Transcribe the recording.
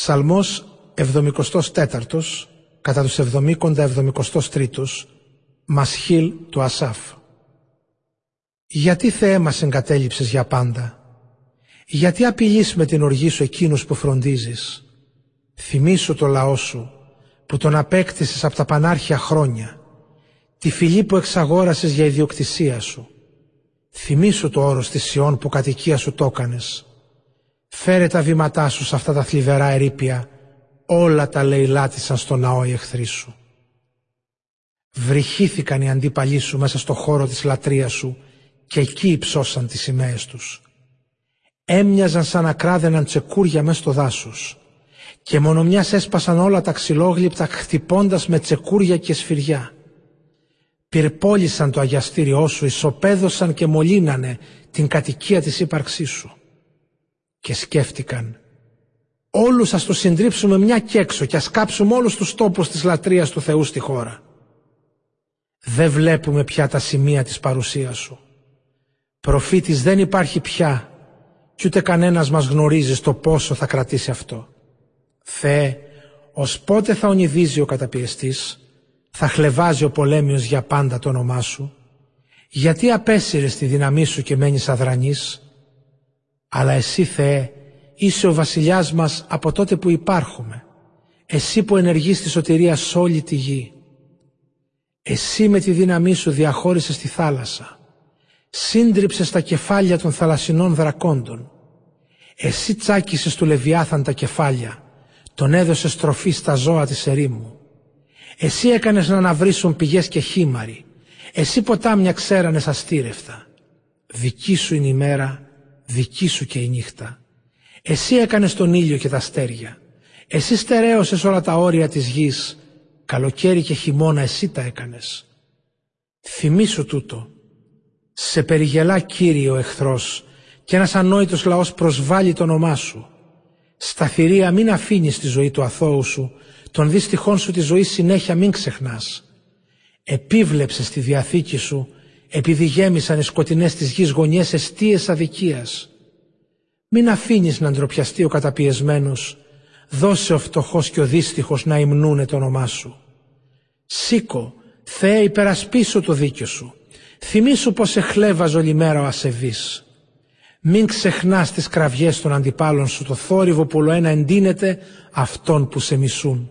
Ψαλμός 74 κατά τους 70 73 Μασχίλ του Ασάφ. Γιατί Θεέ μας εγκατέλειψες για πάντα; Γιατί απειλείς με την οργή σου εκείνους που φροντίζεις; Θυμήσου το λαό σου που τον απέκτησες από τα πανάρχια χρόνια Τη φυλή που εξαγόρασες για ιδιοκτησία σου. Θυμήσου το όρος της Σιών που κατοικία σου το έκανες Φέρε τα βήματά σου σε αυτά τα θλιβερά ερήπια, όλα τα λαιλάτισαν στο ναό οι εχθροί σου. Βρυχήθηκαν οι αντίπαλοι σου μέσα στο χώρο της λατρείας σου και εκεί υψώσαν τις σημαίες τους. Έμοιαζαν σαν να κράδαιναν τσεκούρια μέσα στο δάσος και μόνο μιας έσπασαν όλα τα ξυλόγλυπτα χτυπώντας με τσεκούρια και σφυριά. Πυρπόλησαν το αγιαστήριό σου, ισοπαίδωσαν και μολύνανε την κατοικία της ύπαρξής σου και σκέφτηκαν όλους ας τους συντρίψουμε μια και έξω και ας κάψουμε όλους τους τόπους της λατρείας του Θεού στη χώρα. Δεν βλέπουμε πια τα σημεία της παρουσίας σου. Προφήτης δεν υπάρχει πια κι ούτε κανένας μας γνωρίζει στο πόσο θα κρατήσει αυτό. Θεέ, ως πότε θα ονειδίζει ο καταπιεστής, θα χλεβάζει ο πολέμιος για πάντα το όνομά σου, γιατί απέσυρες τη δύναμή σου και μένεις αδρανής, αλλά εσύ Θεέ είσαι ο βασιλιάς μας από τότε που υπάρχουμε. Εσύ που ενεργείς τη σωτηρία σε όλη τη γη. Εσύ με τη δύναμή σου διαχώρισες τη θάλασσα. Σύντριψες τα κεφάλια των θαλασσινών δρακόντων. Εσύ τσάκισες του Λεβιάθαν τα κεφάλια. Τον έδωσες τροφή στα ζώα της ερήμου. Εσύ έκανες να αναβρίσουν πηγές και χήμαροι. Εσύ ποτάμια ξέρανες αστήρευτα. Δική σου είναι η μέρα δική σου και η νύχτα. Εσύ έκανες τον ήλιο και τα αστέρια. Εσύ στερέωσες όλα τα όρια της γης. Καλοκαίρι και χειμώνα εσύ τα έκανες. Θυμήσου τούτο. Σε περιγελά Κύριε ο εχθρός και ένας ανόητος λαός προσβάλλει το όνομά σου. Στα θηρία μην αφήνεις τη ζωή του αθώου σου, τον δυστυχών σου τη ζωή συνέχεια μην ξεχνάς. Επίβλεψες τη διαθήκη σου επειδή γέμισαν οι σκοτεινές της γης γωνιές εστίες αδικίας. Μην αφήνεις να ντροπιαστεί ο καταπιεσμένος, δώσε ο φτωχός και ο δύστιχος να υμνούνε το όνομά σου. Σήκω, Θεέ υπερασπίσου το δίκιο σου, θυμήσου πως εχλέβαζε όλη μέρα ο ασεβής. Μην ξεχνάς τις κραυγές των αντιπάλων σου, το θόρυβο που ένα εντείνεται αυτών που σε μισούν.